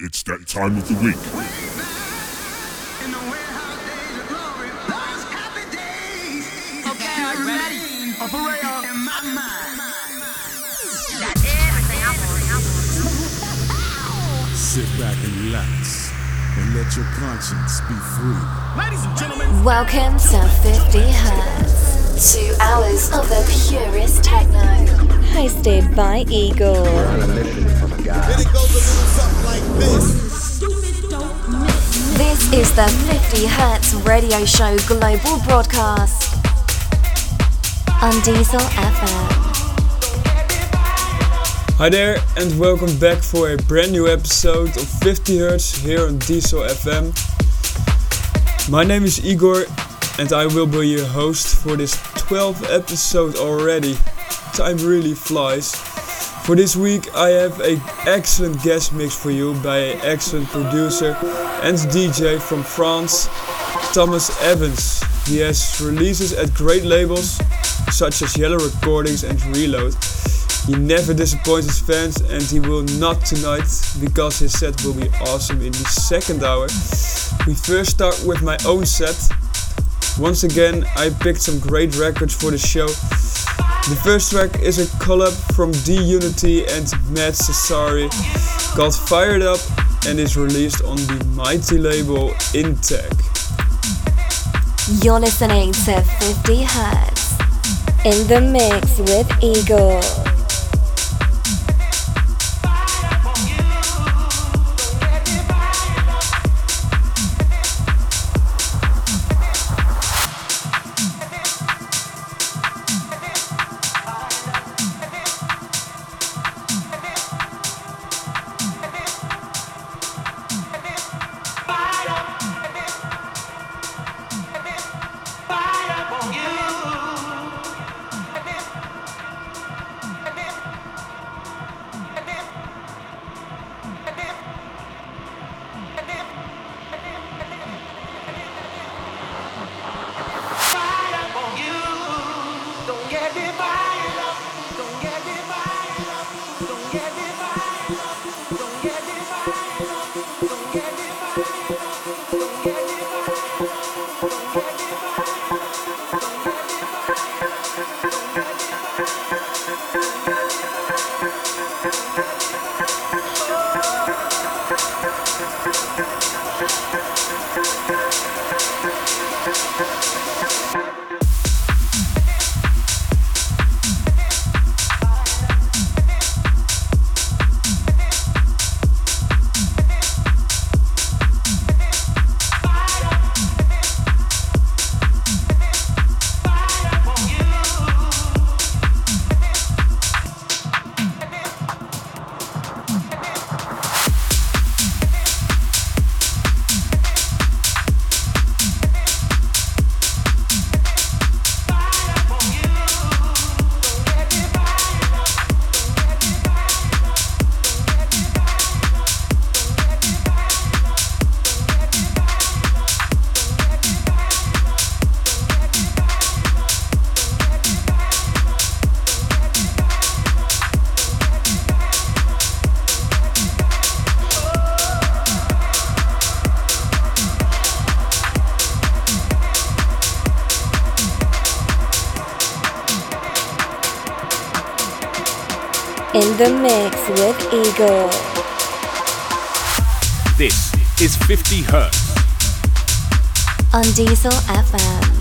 It's that time of the week. In the warehouse days of glory, those happy days. Okay, are you ready? Operator oh, in my mind. Got everything I want. Sit back and relax and let your conscience be free. Ladies and gentlemen, Welcome to 50 Hertz. Two hours of the purest techno. Hosted by Igor. This is the 50 Hertz radio show global broadcast on Diesel FM. Hi there, and welcome back for a brand new episode of 50 Hertz here on Diesel FM. My name is Igor, and I will be your host for this 12th episode already. Time really flies. For this week, I have an excellent guest mix for you by an excellent producer and DJ from France, Thomas Evans. He has releases at great labels such as Yellow Recordings and Reload. He never disappoints his fans and he will not tonight because his set will be awesome in the second hour. We first start with my own set. Once again, I picked some great records for the show. The first track is a collab from D Unity and Matt Sassari called Fired Up and is released on the mighty label Intec. You're listening to 50 Hertz in the mix with Igor. The mix with Igor. This is 50 Hertz. on Diesel FM.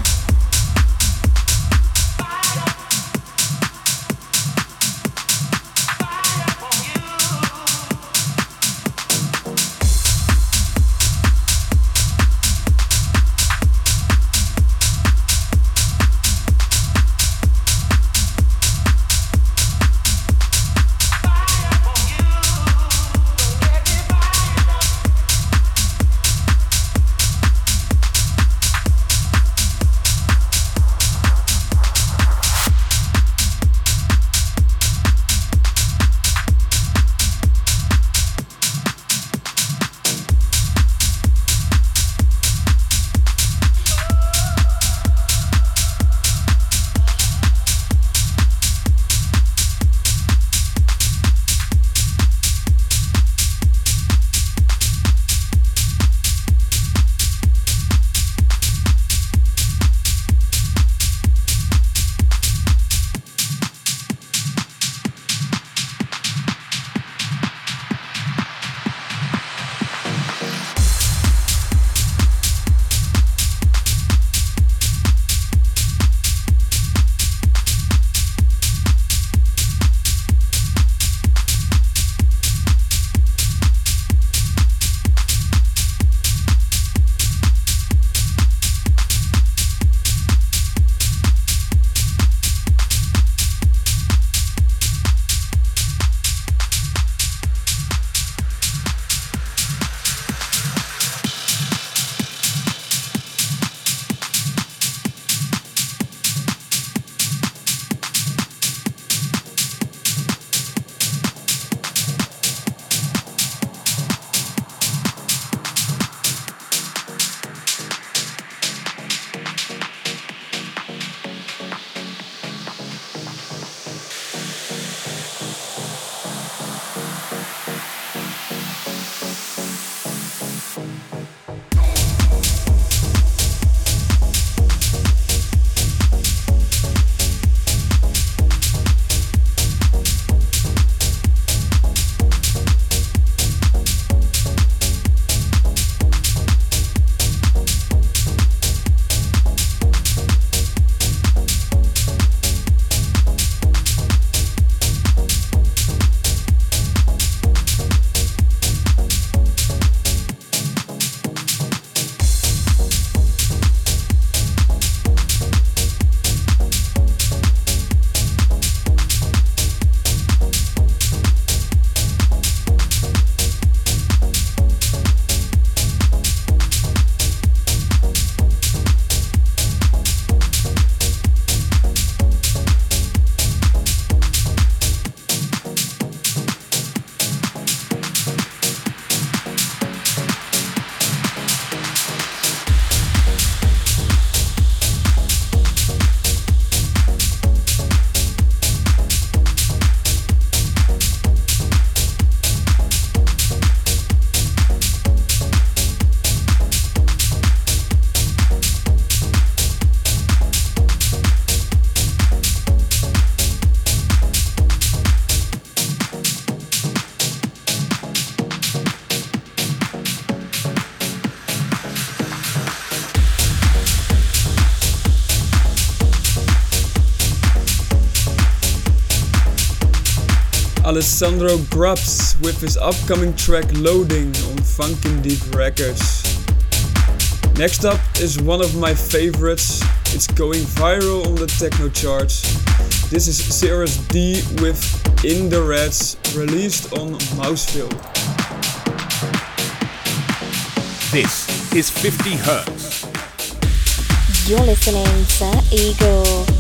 Alessandro Grops with his upcoming track Loading on Funkin' Deep Records. Next up is one of my favorites. It's going viral on the techno charts. This is Cirrus D with In the Reds, released on Mouseville. This is 50 Hertz. You're listening to Igor.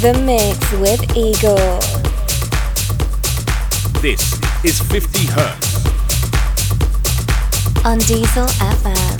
The mix with Igor. This is 50 Hertz. on Diesel FM.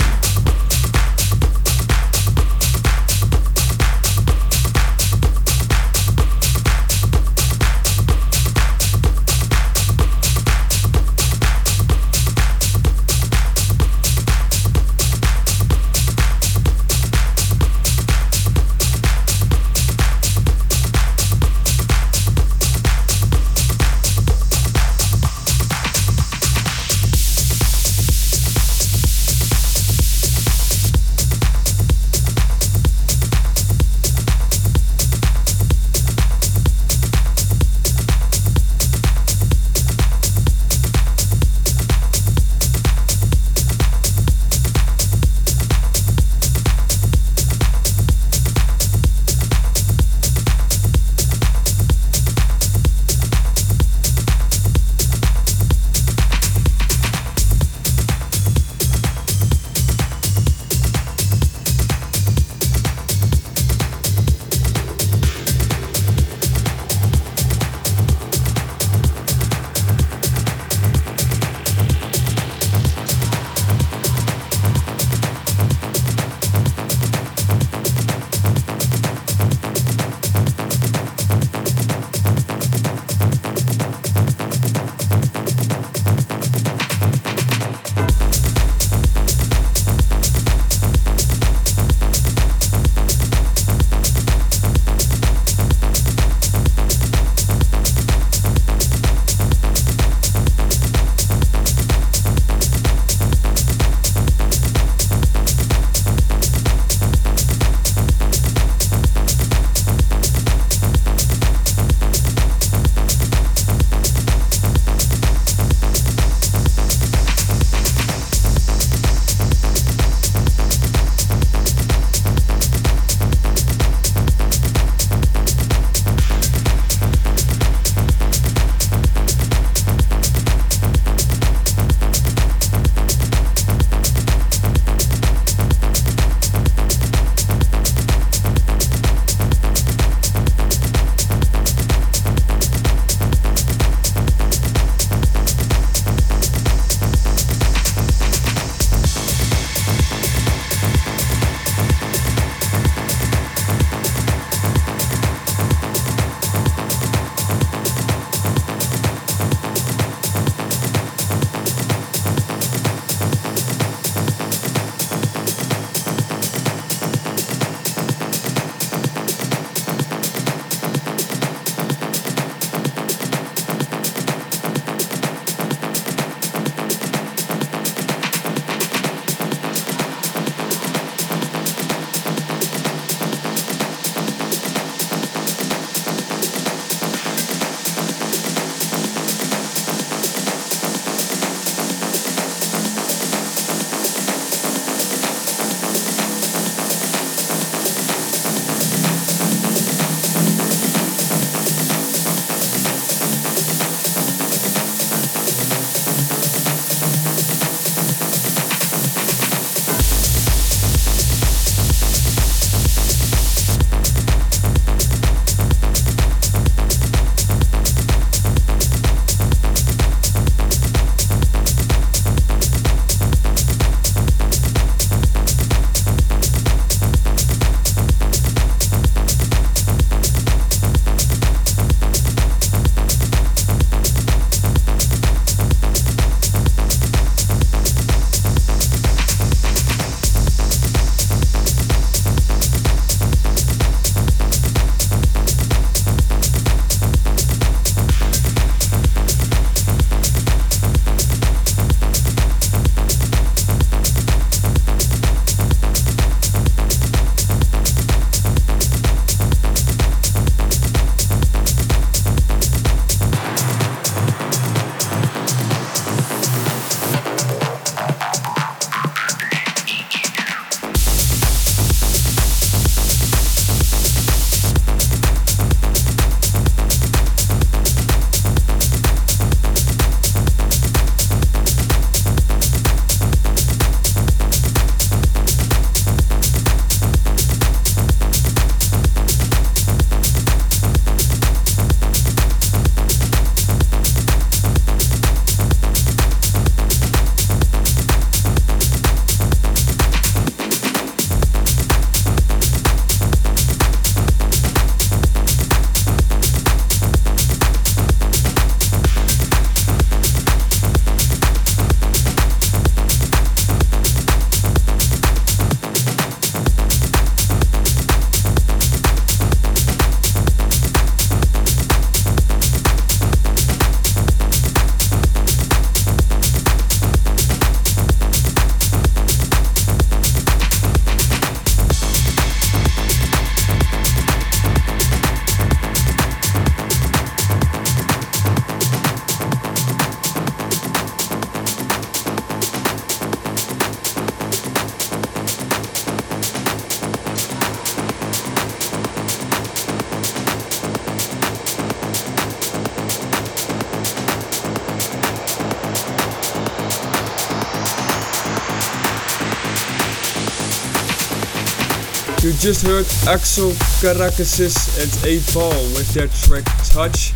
Just heard Axel Caracassis and A Paul with their track Touch,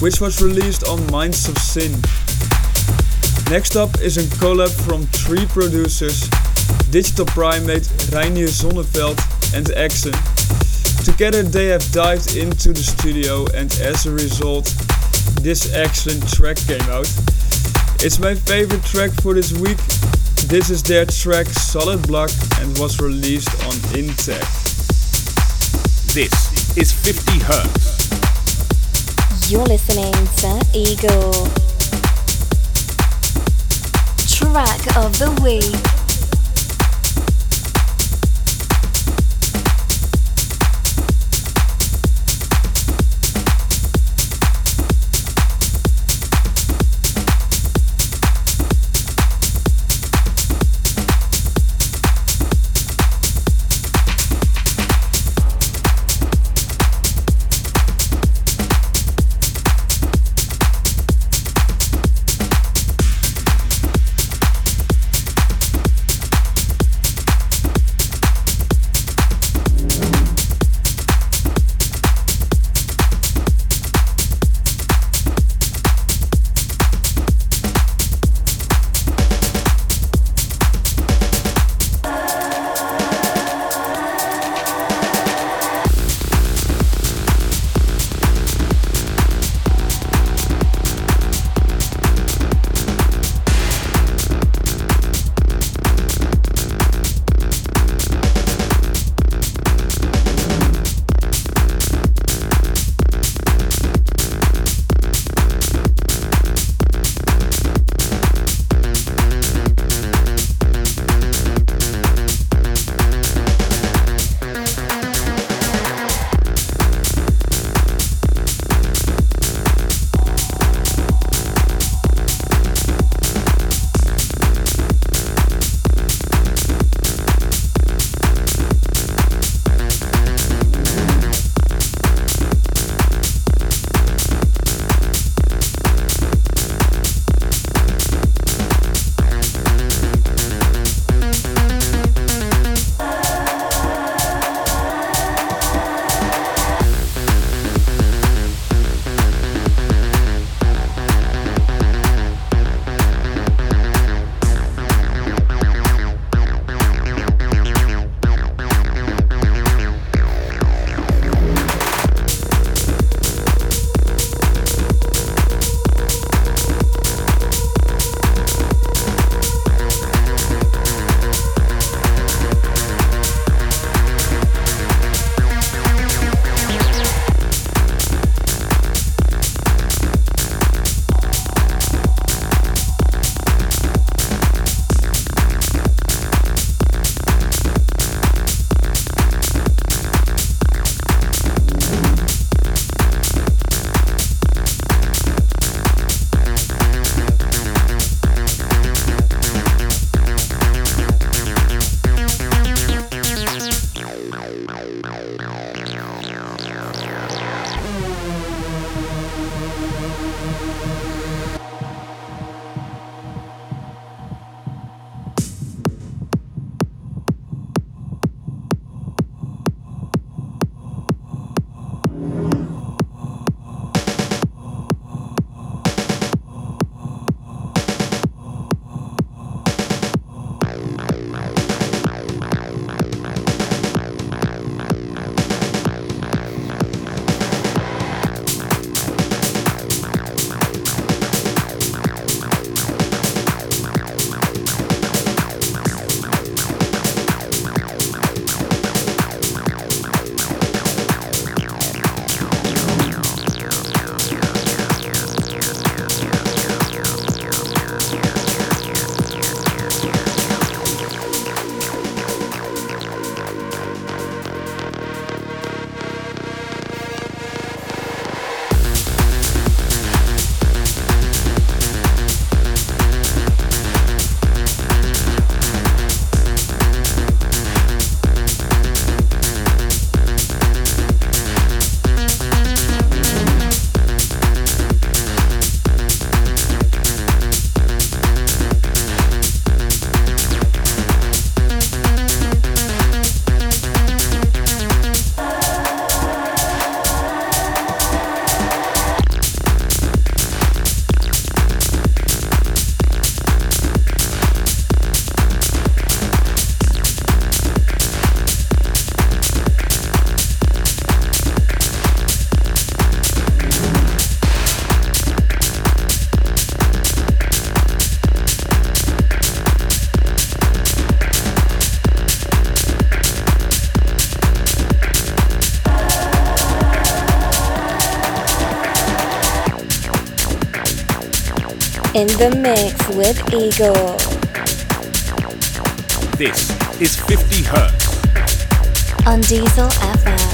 which was released on Minds of Sin. Next up is a collab from three producers, Digital Primate, Reinier Zonneveld and Axon. Together they have dived into the studio and as a result this excellent track came out. It's my favorite track for this week. This is their track Solid Block and was released Intec. This is 50 Hertz. You're listening to Igor. Track of the week. The mix with Igor. This is 50 Hertz. On Diesel FM.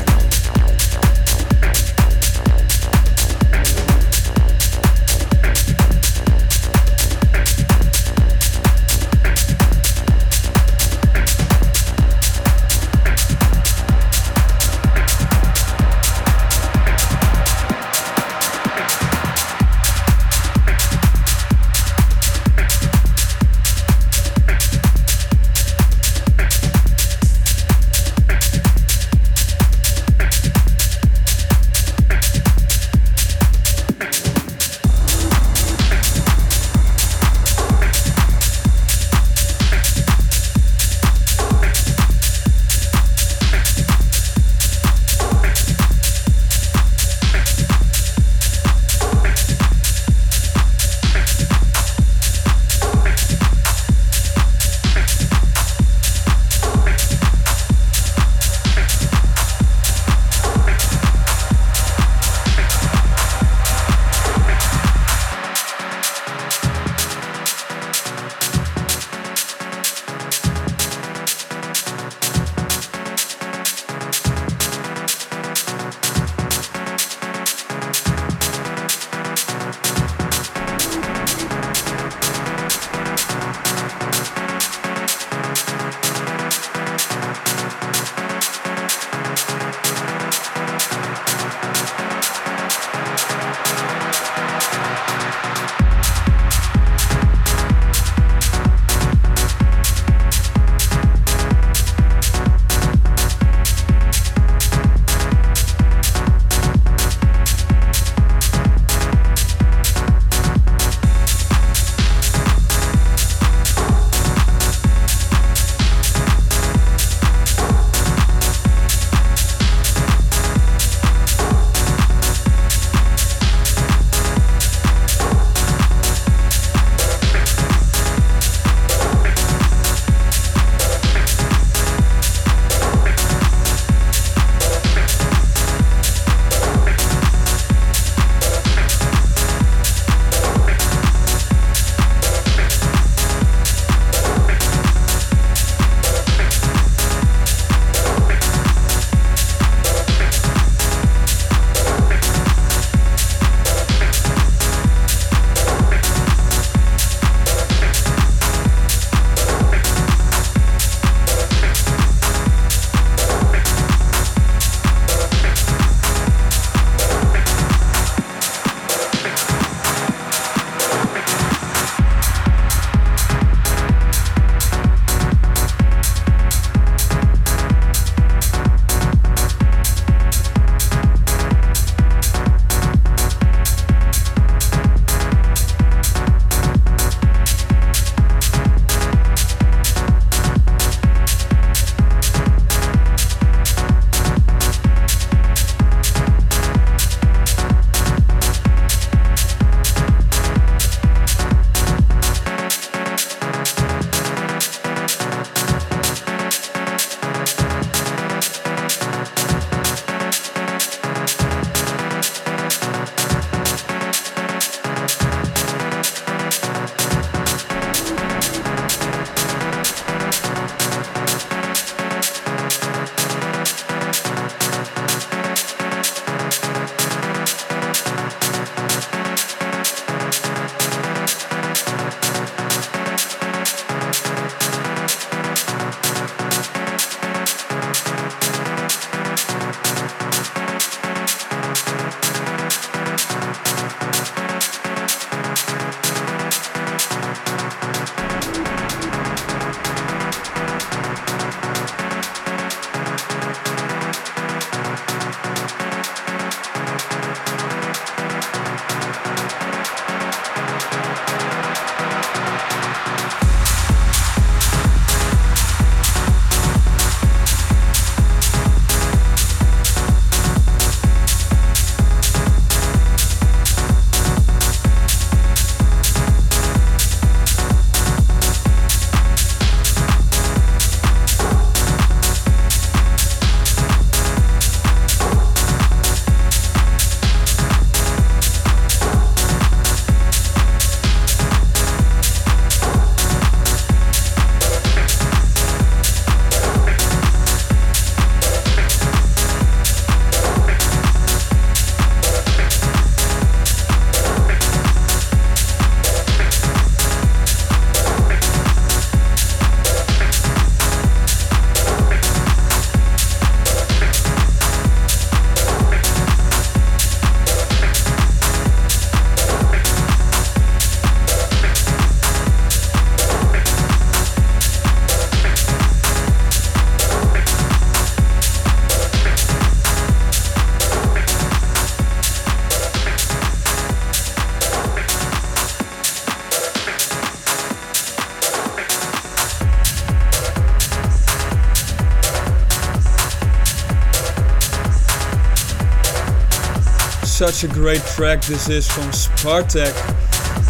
Such a great track this is from Spartak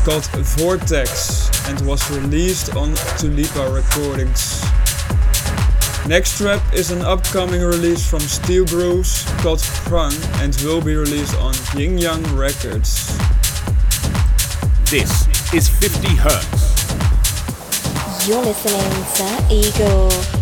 called Vortex and was released on Tulipa Recordings. Next track is an upcoming release from Steel Grooves called Prang and will be released on Ying Yang Records. This is 50 Hertz. You're listening to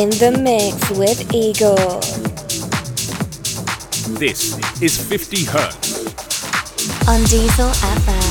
in the mix with Igor. This is 50 Hertz on Diesel FM.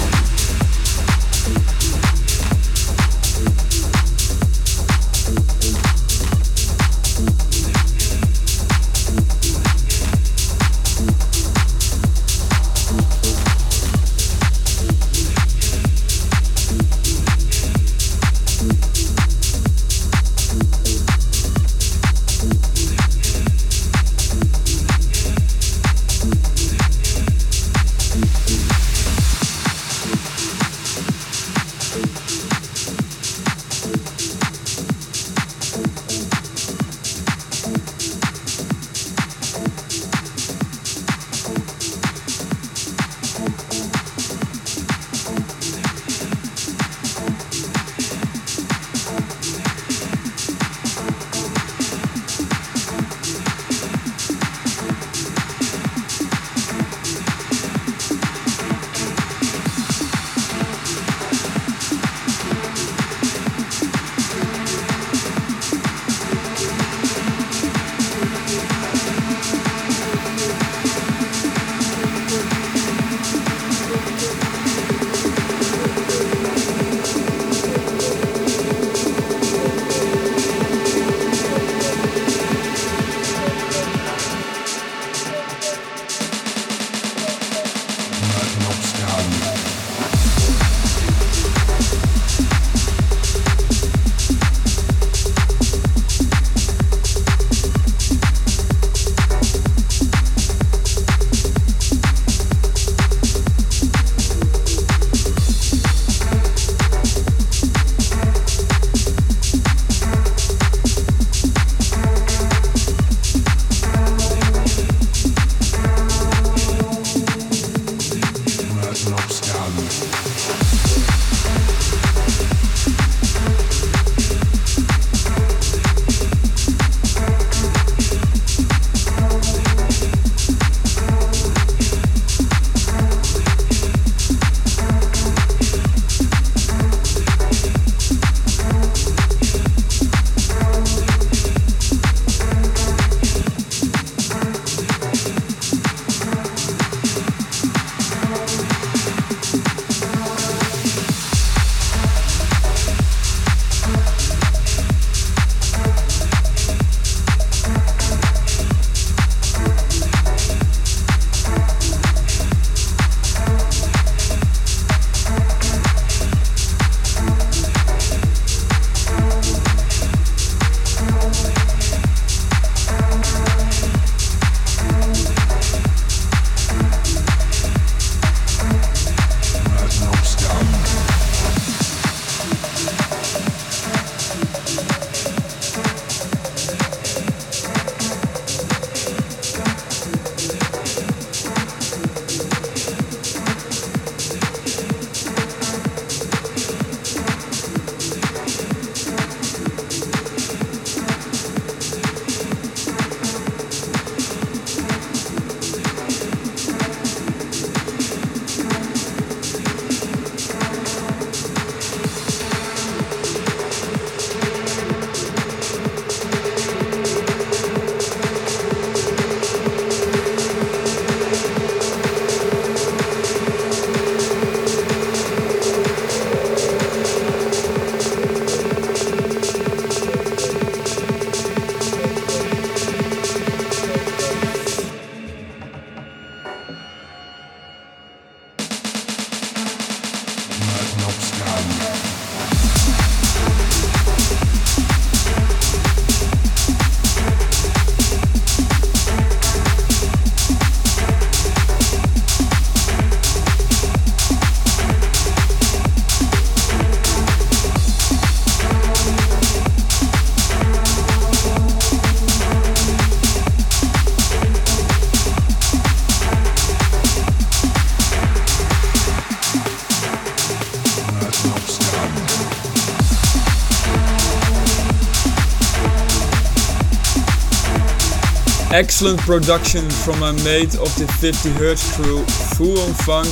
excellent production from my mate of the 50 Hertz crew, Fu on Funk,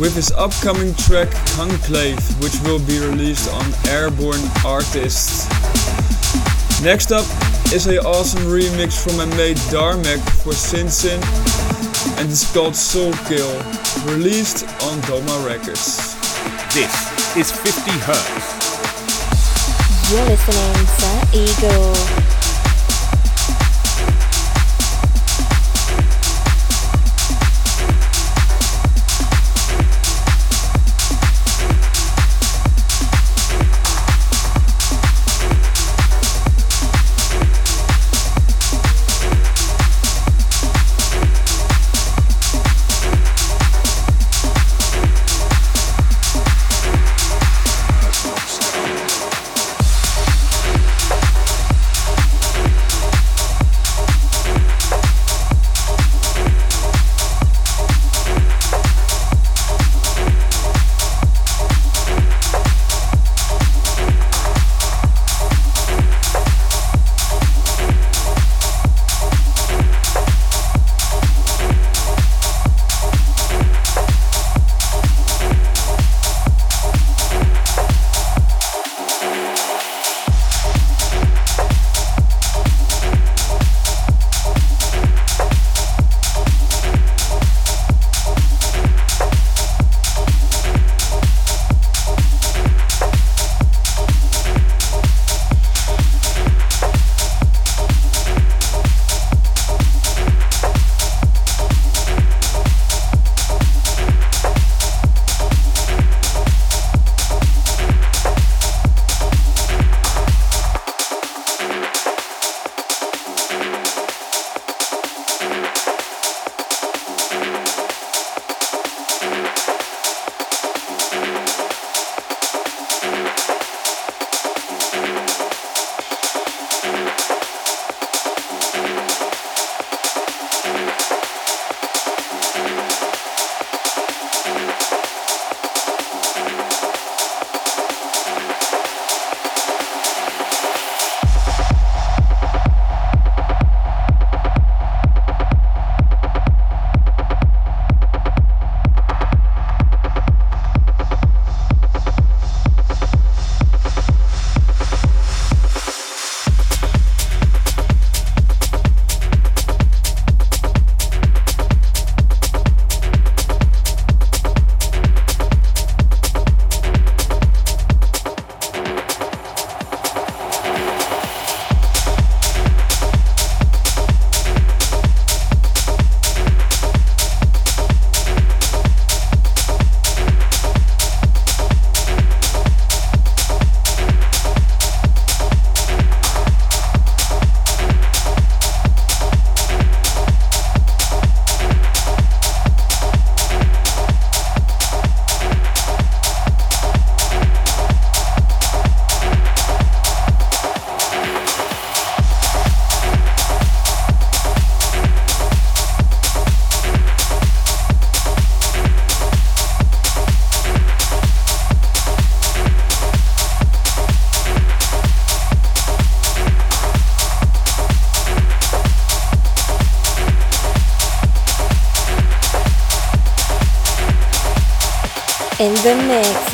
with his upcoming track Conclave, which will be released on Airborne Artists. Next up is a awesome remix from my mate Darmek for Sin Sin, and it's called Soul Kill, released on Doma Records. This is 50 Hertz. You're listening to Igor.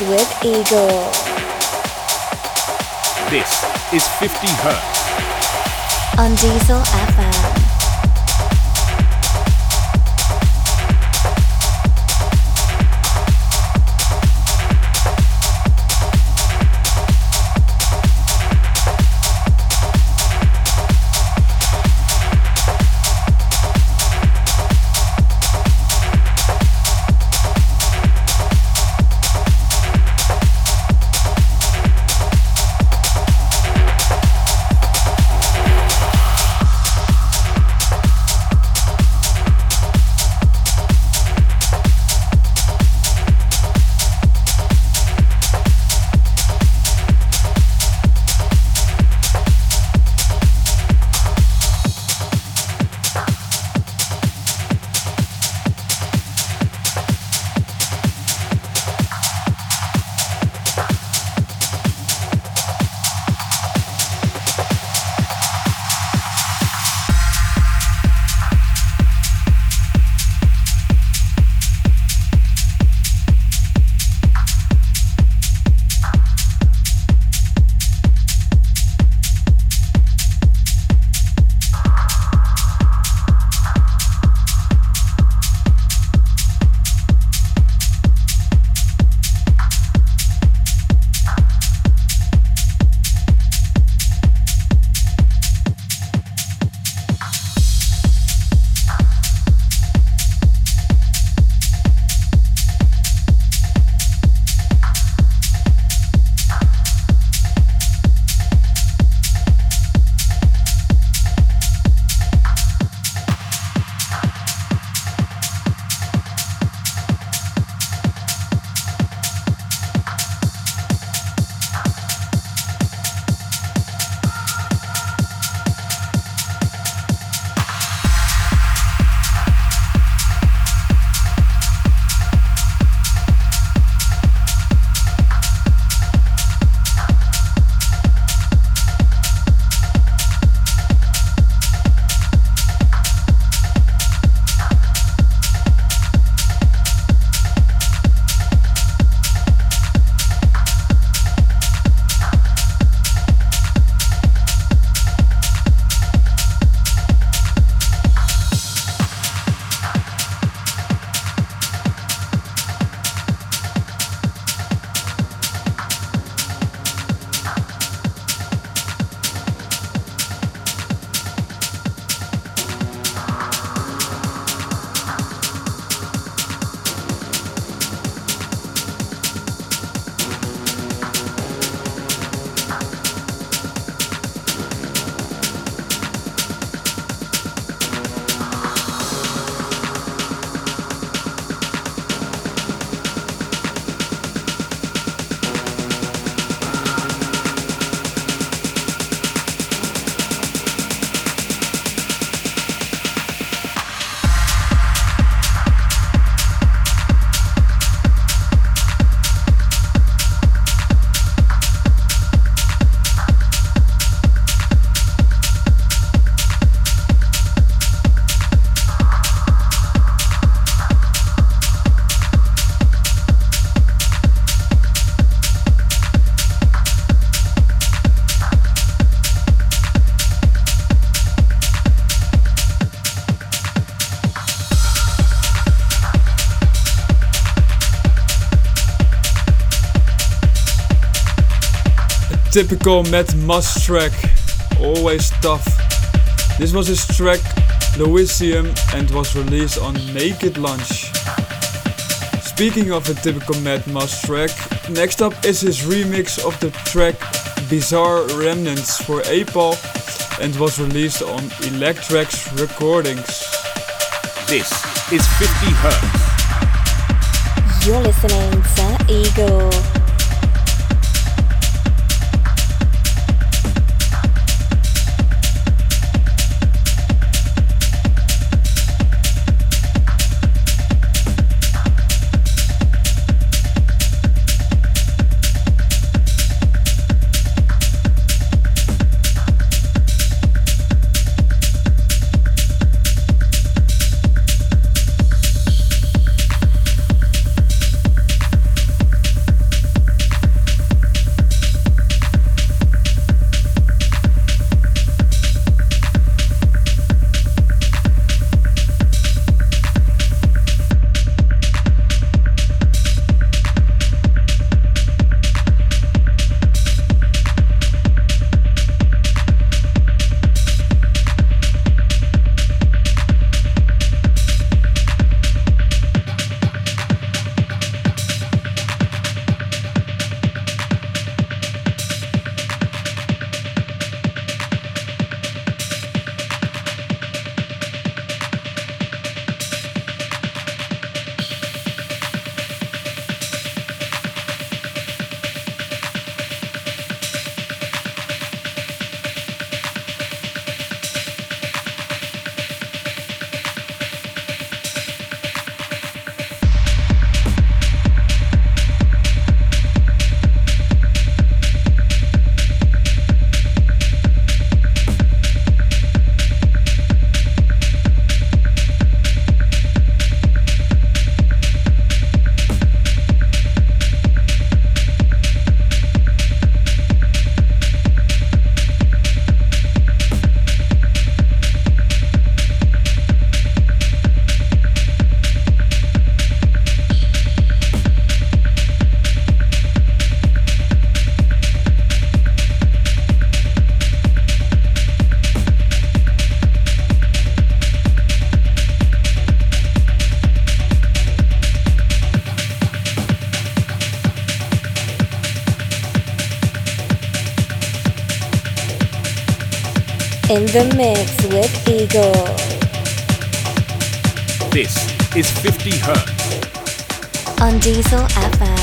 With Igor. This is 50 Hertz. On Diesel FM. Typical Matt Muss track, always tough. This was his track Louisium and was released on Naked Lunch. Speaking of a typical Matt Muss track, next up is his remix of the track Bizarre Remnants for APAL and was released on Electrax Recordings. This is 50 Hertz. You're listening to Igor. In the mix with Igor. This is 50 Hertz. On Diesel FM.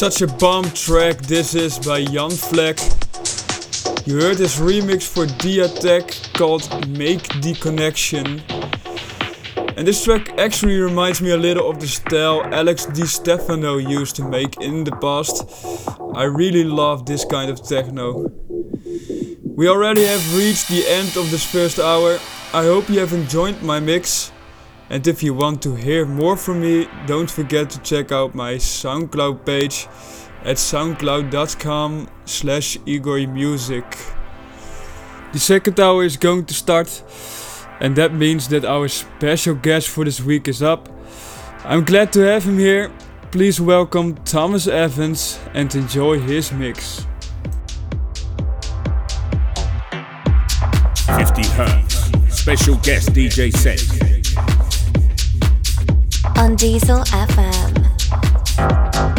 Such a bomb track this is by Jan Fleck. You heard his remix for Diatech called Make the Connection. And this track actually reminds me a little of the style Alex Di Stefano used to make in the past. I really love this kind of techno. We already have reached the end of this first hour. I hope you have enjoyed my mix. And if you want to hear more from me, don't forget to check out my SoundCloud page at soundcloud.com slash Music. The second hour is going to start and that means that our special guest for this week is up. I'm glad to have him here. Please welcome Thomas Evans and enjoy his mix. 50 Hertz. Special guest DJ set. On Diesel FM.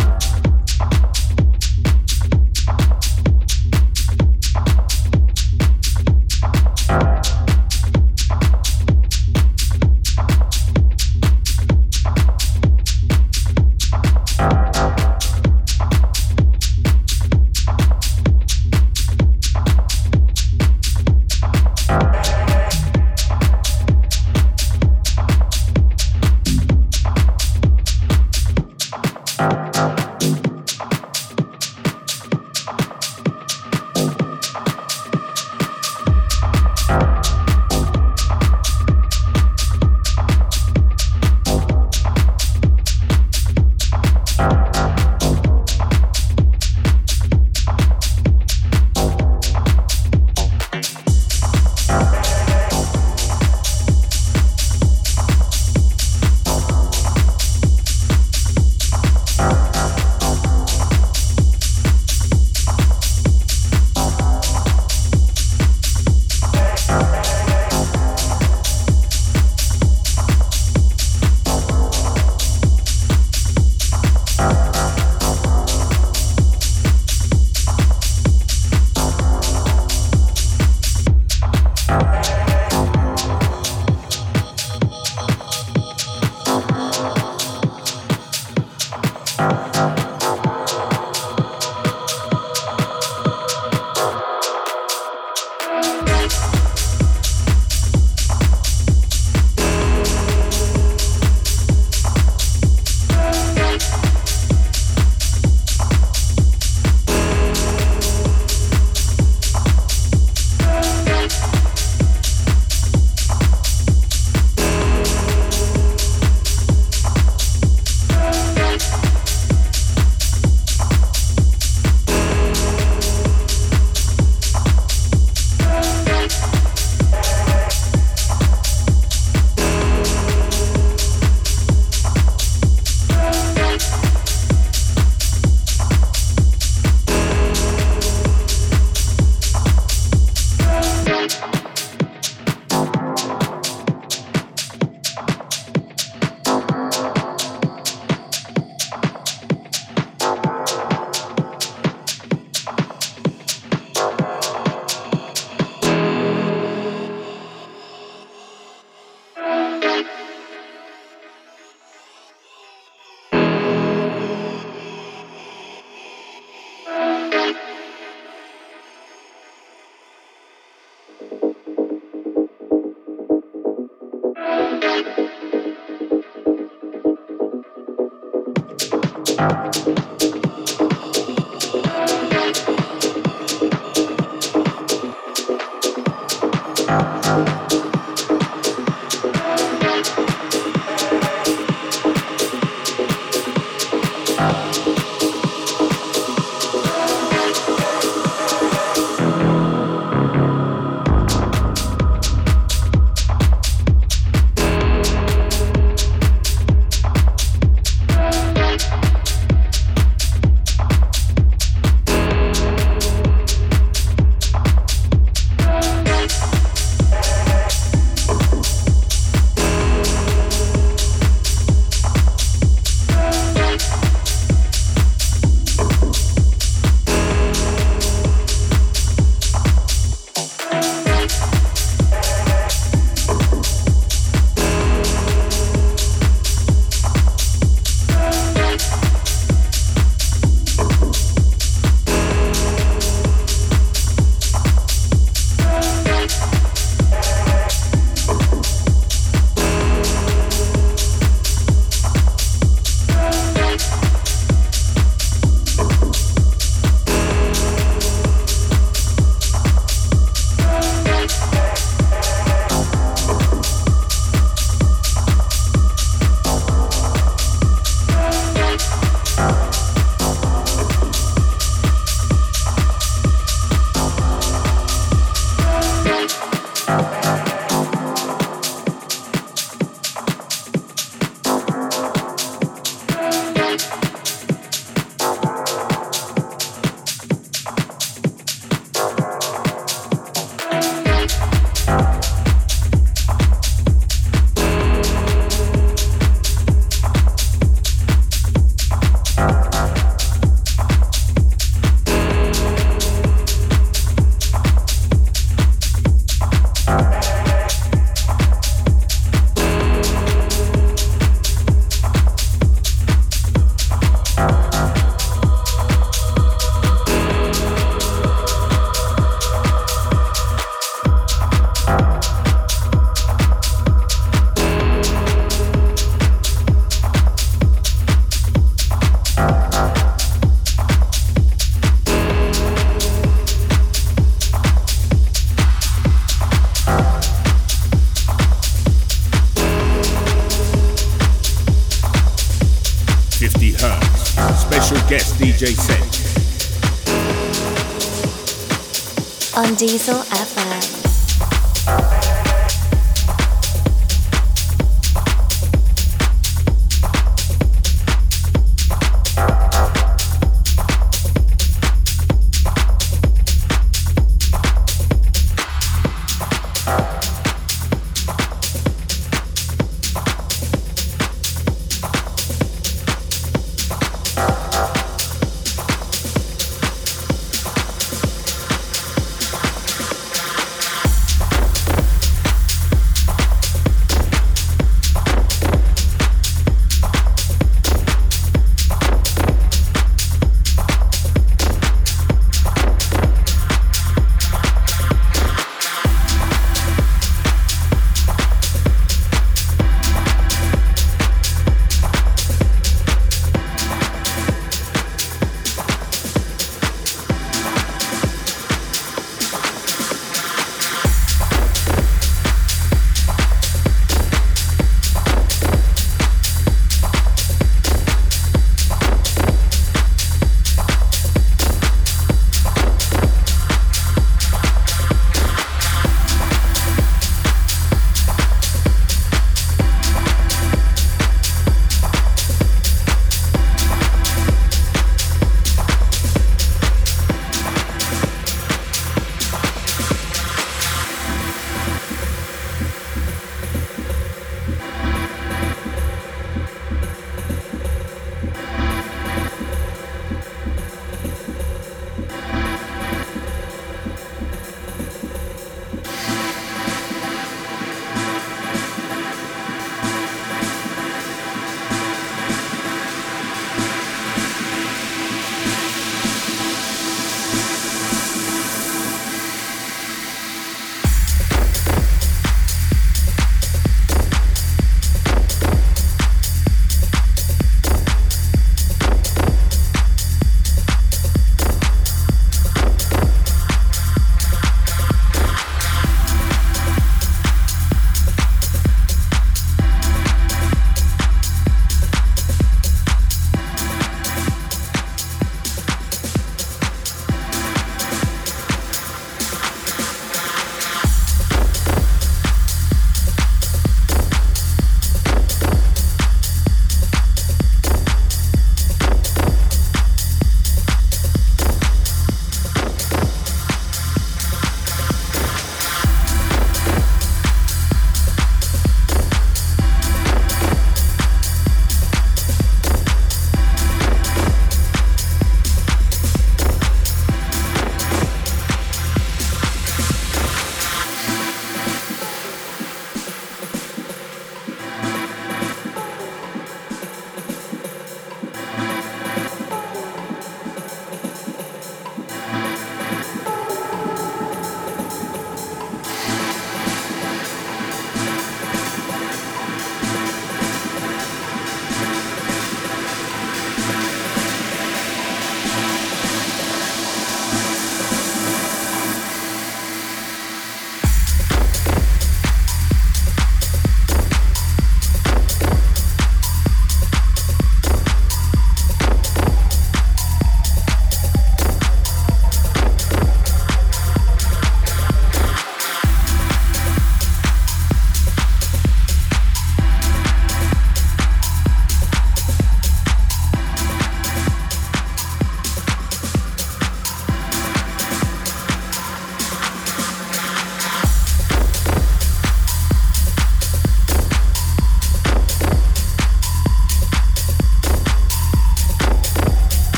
On Diesel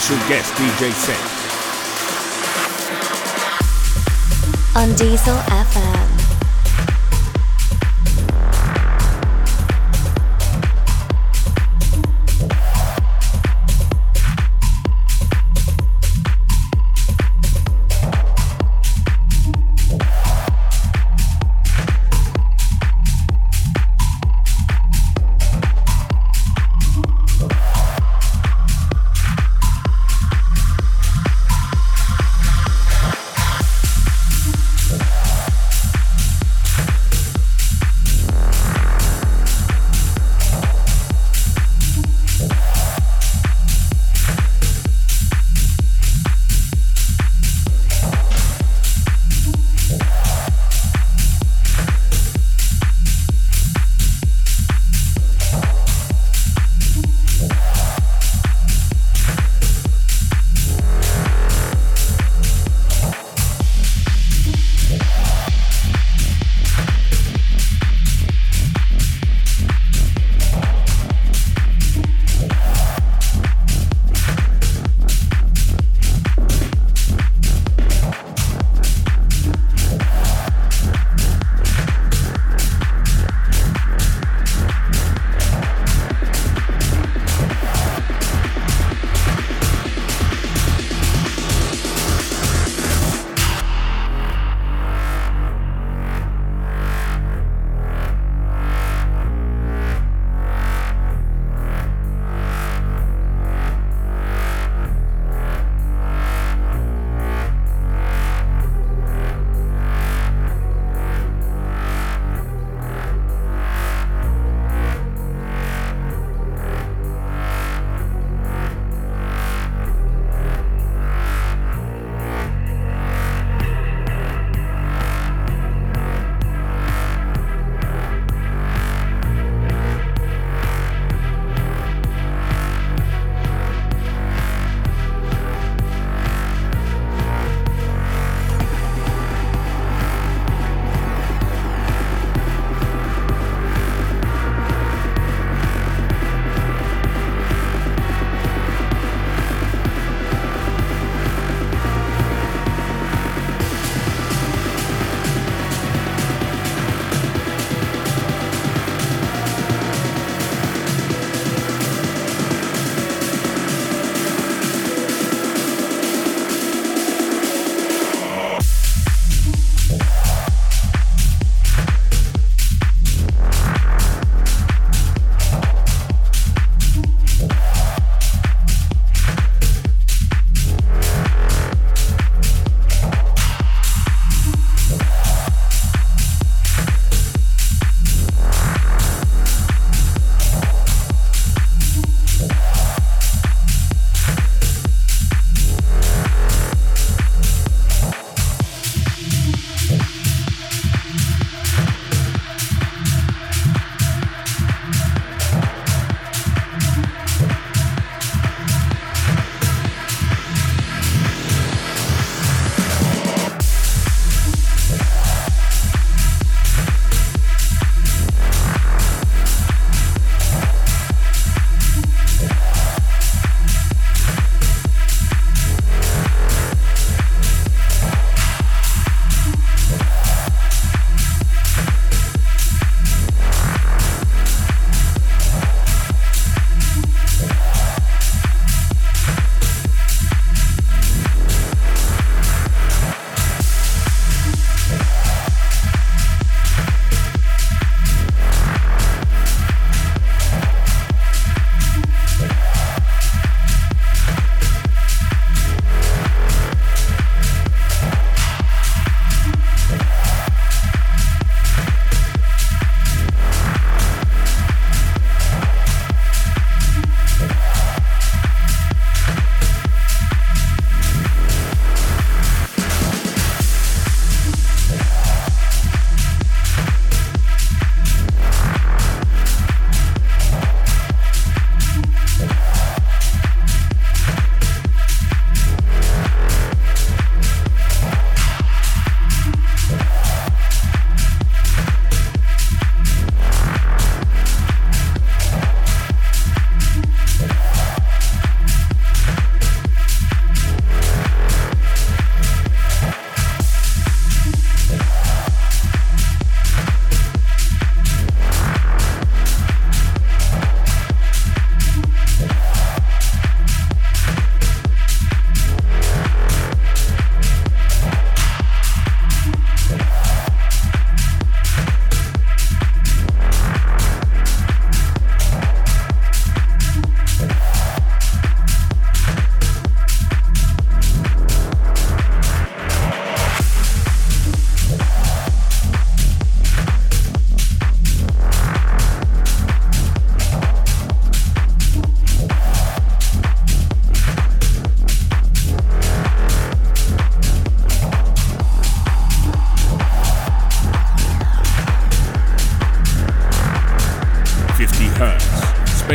special guest DJ set. On Diesel FM.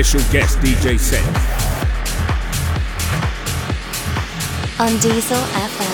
Special guest DJ set. On Diesel FM.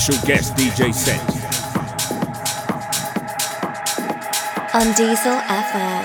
Special guest DJ set. On Diesel FM.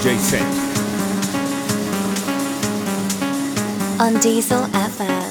DJ. On Diesel FM.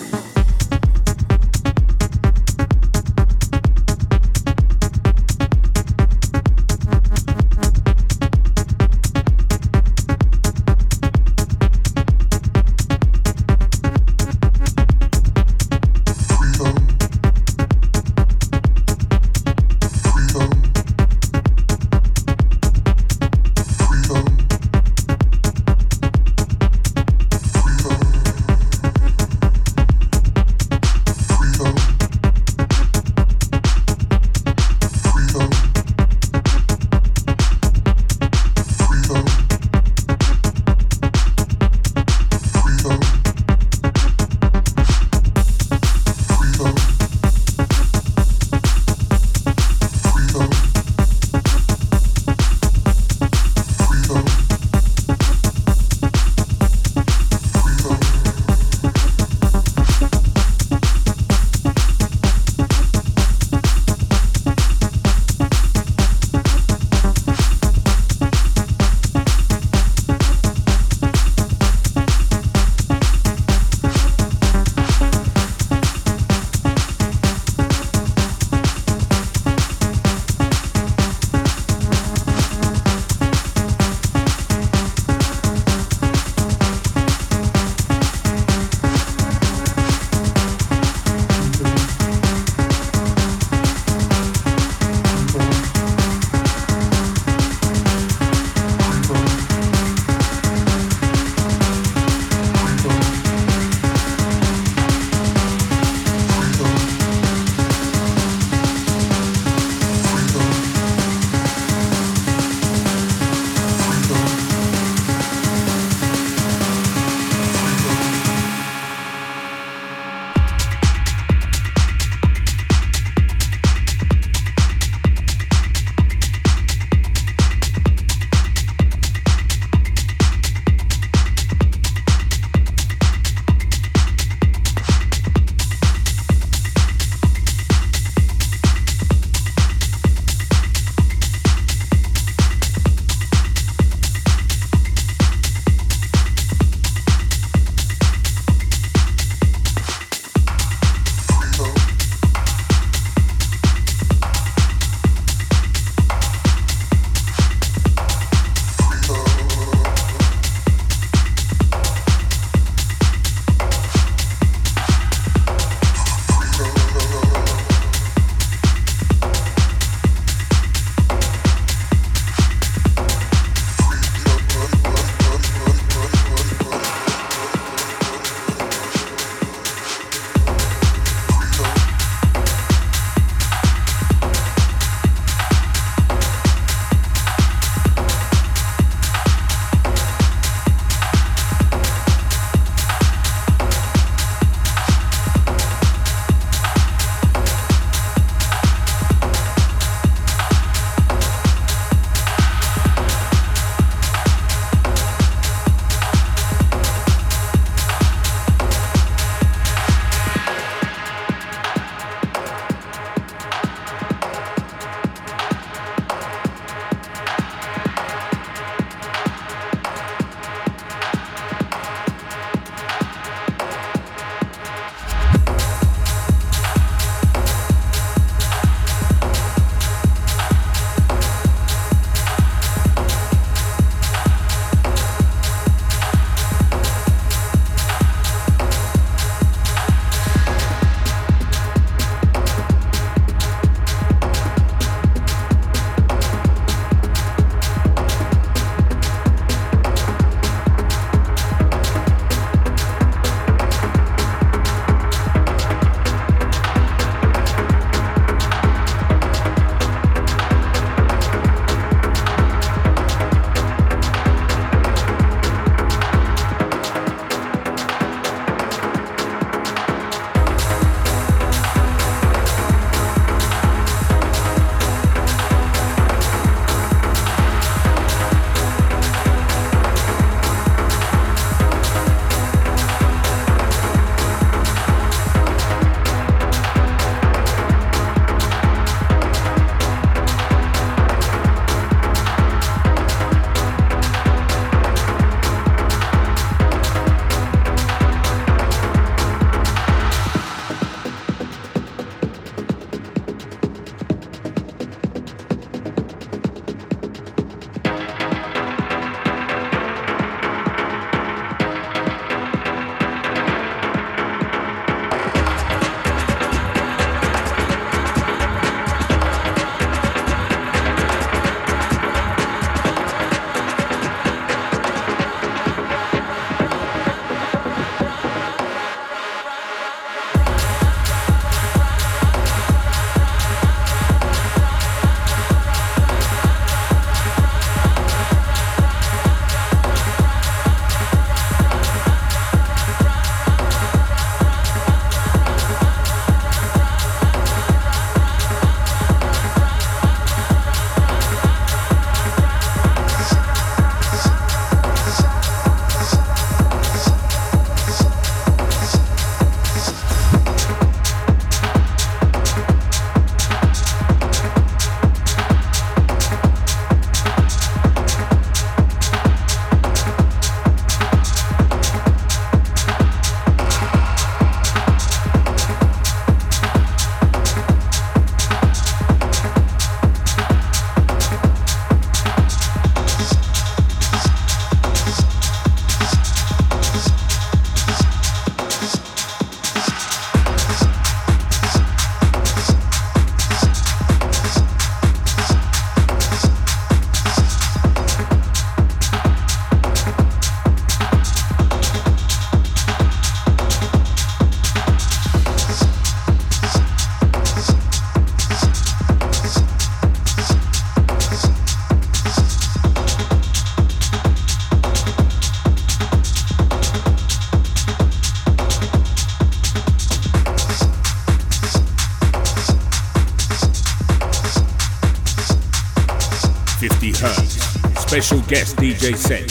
DJ set.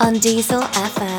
On Diesel FM.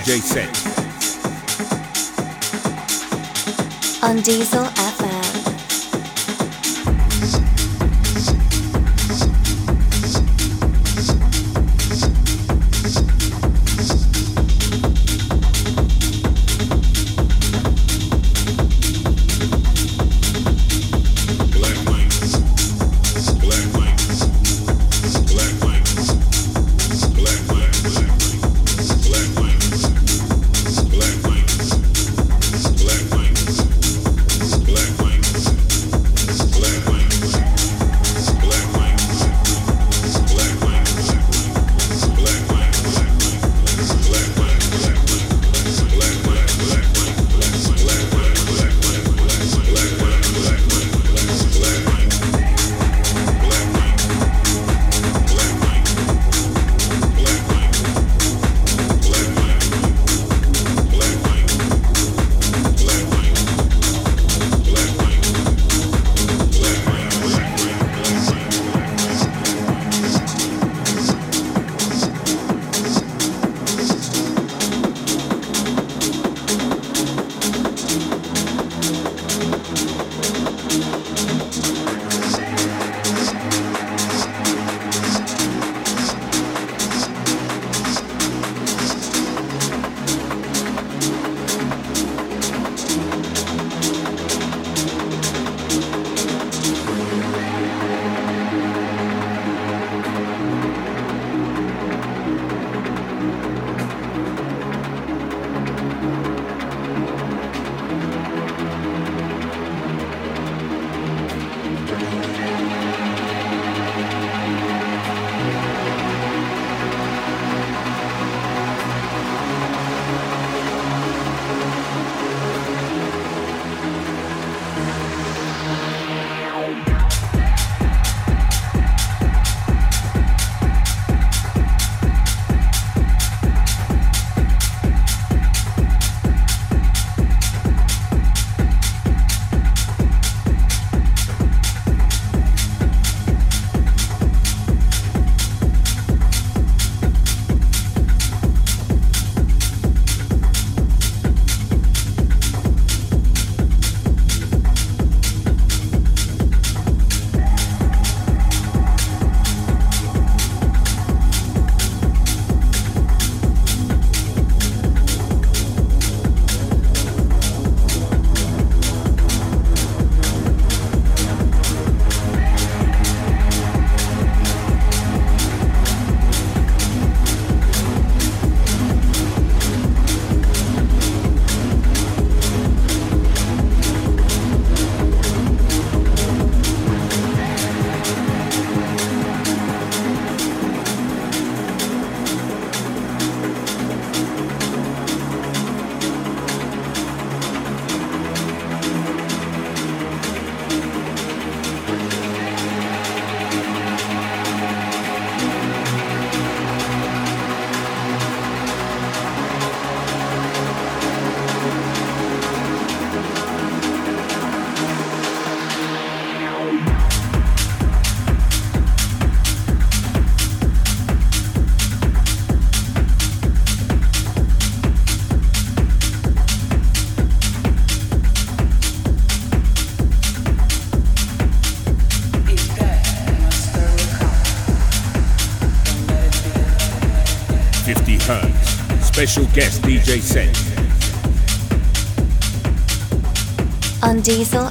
DJ set. On Diesel special guest DJ Set. On Diesel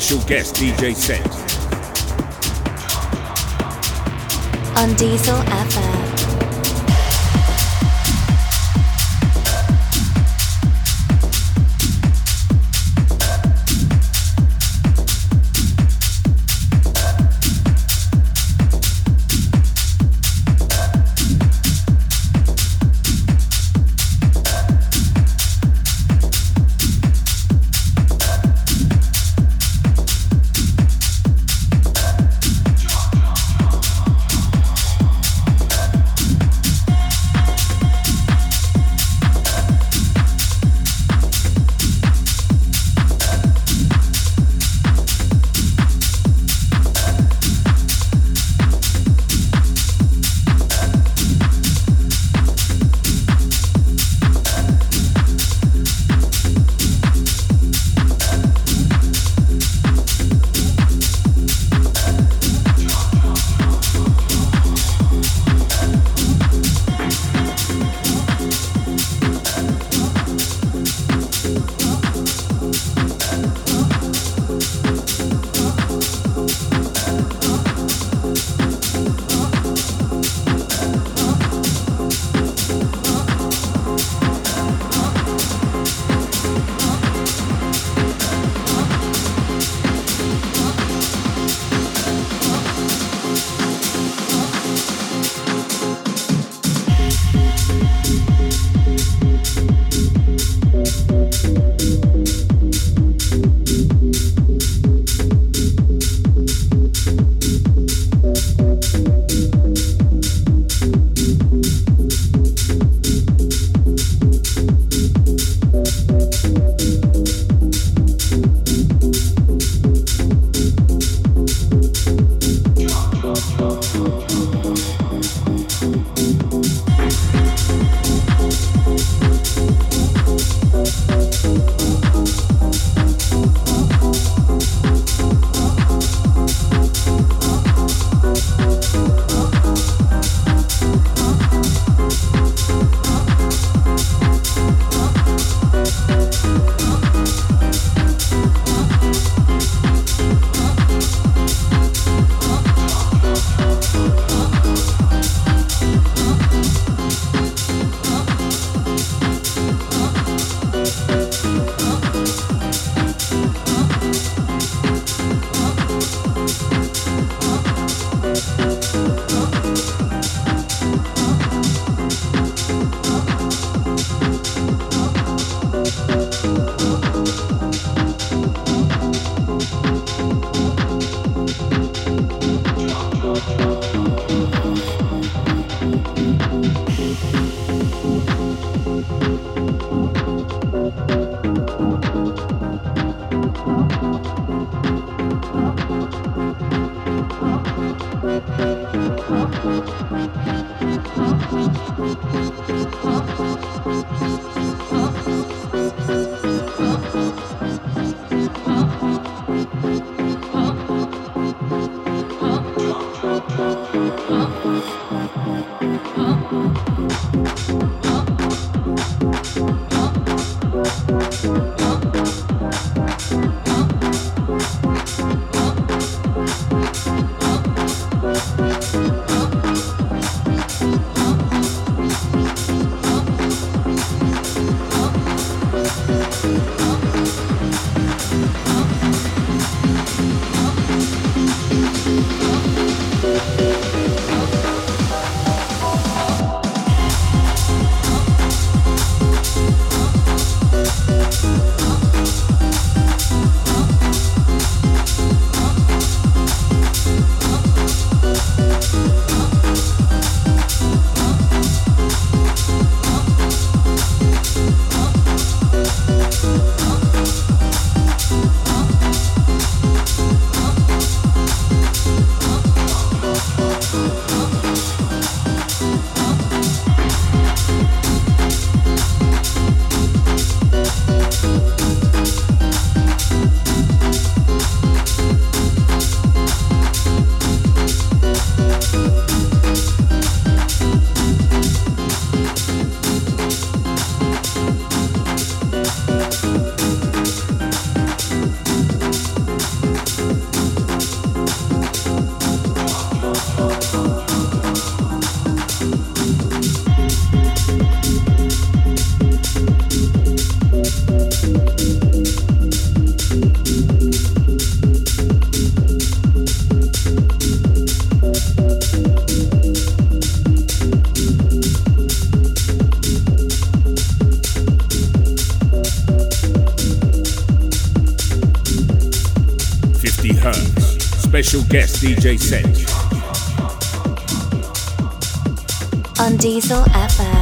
special guest DJ set. On Diesel FM. Guest DJ set. on Diesel FM.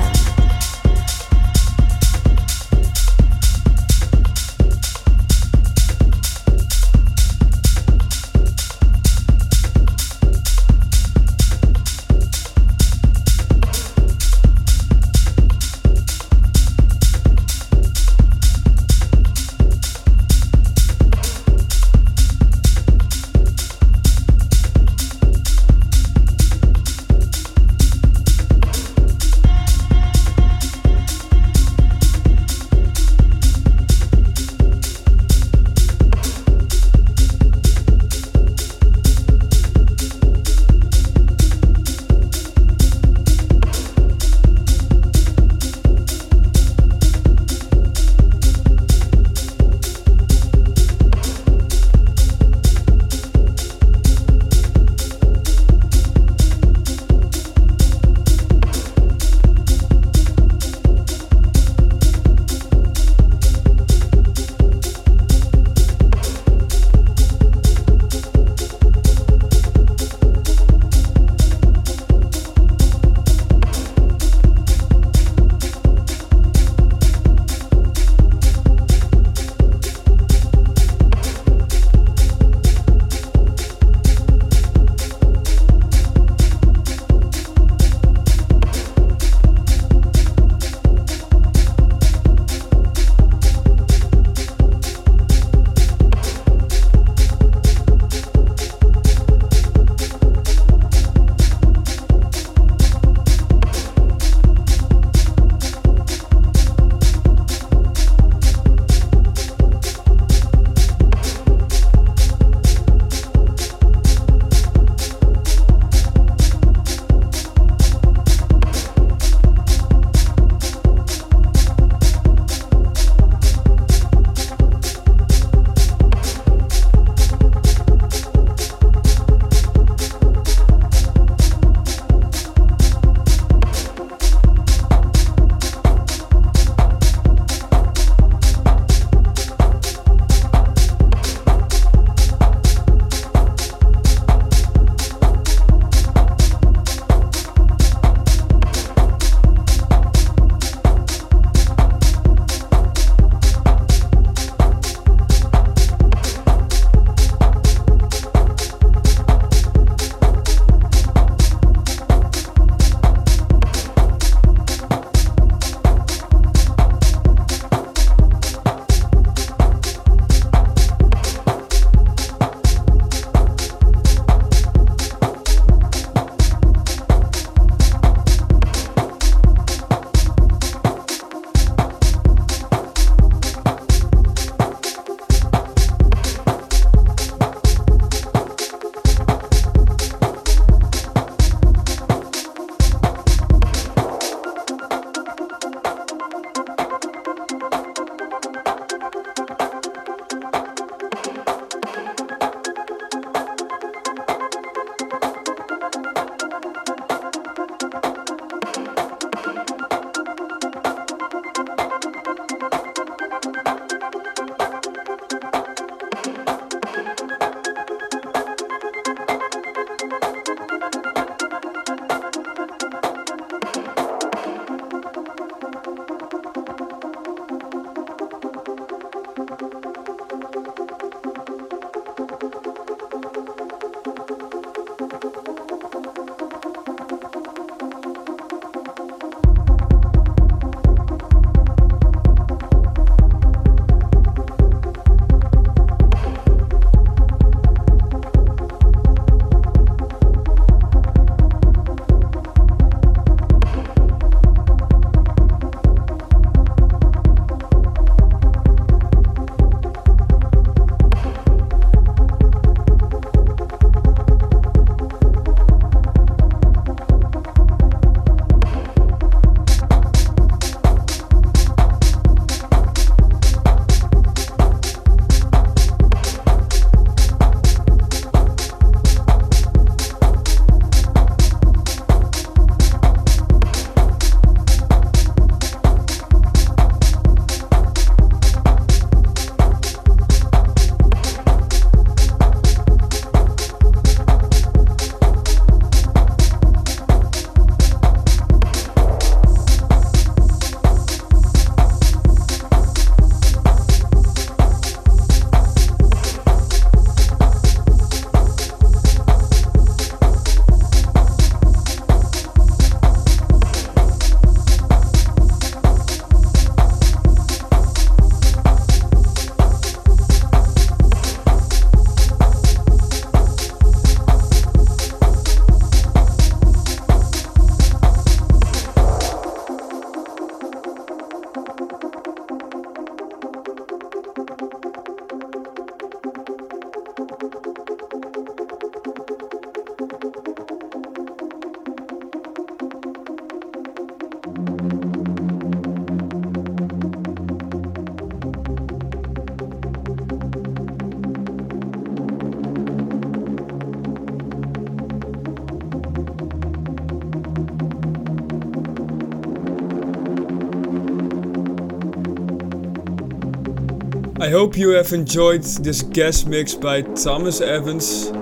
Hope you have enjoyed this guest mix by Thomas Evans.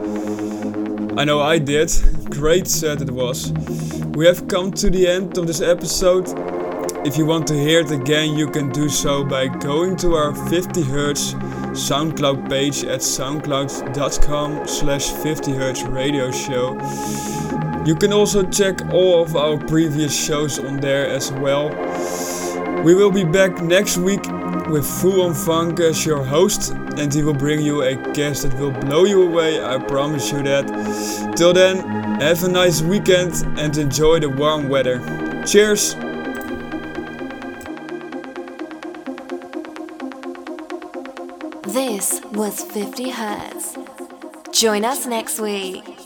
I know I did. Great set it was. We have come to the end of this episode. If you want to hear it again, you can do so by going to our 50Hz SoundCloud page at soundcloud.com slash 50Hz radio show. You can also check all of our previous shows on there as well. We will be back next week with Full on Funk as your host, and he will bring you a guest that will blow you away, I promise you that. Till then, have a nice weekend and enjoy the warm weather. Cheers! This was 50 Hertz. Join us next week.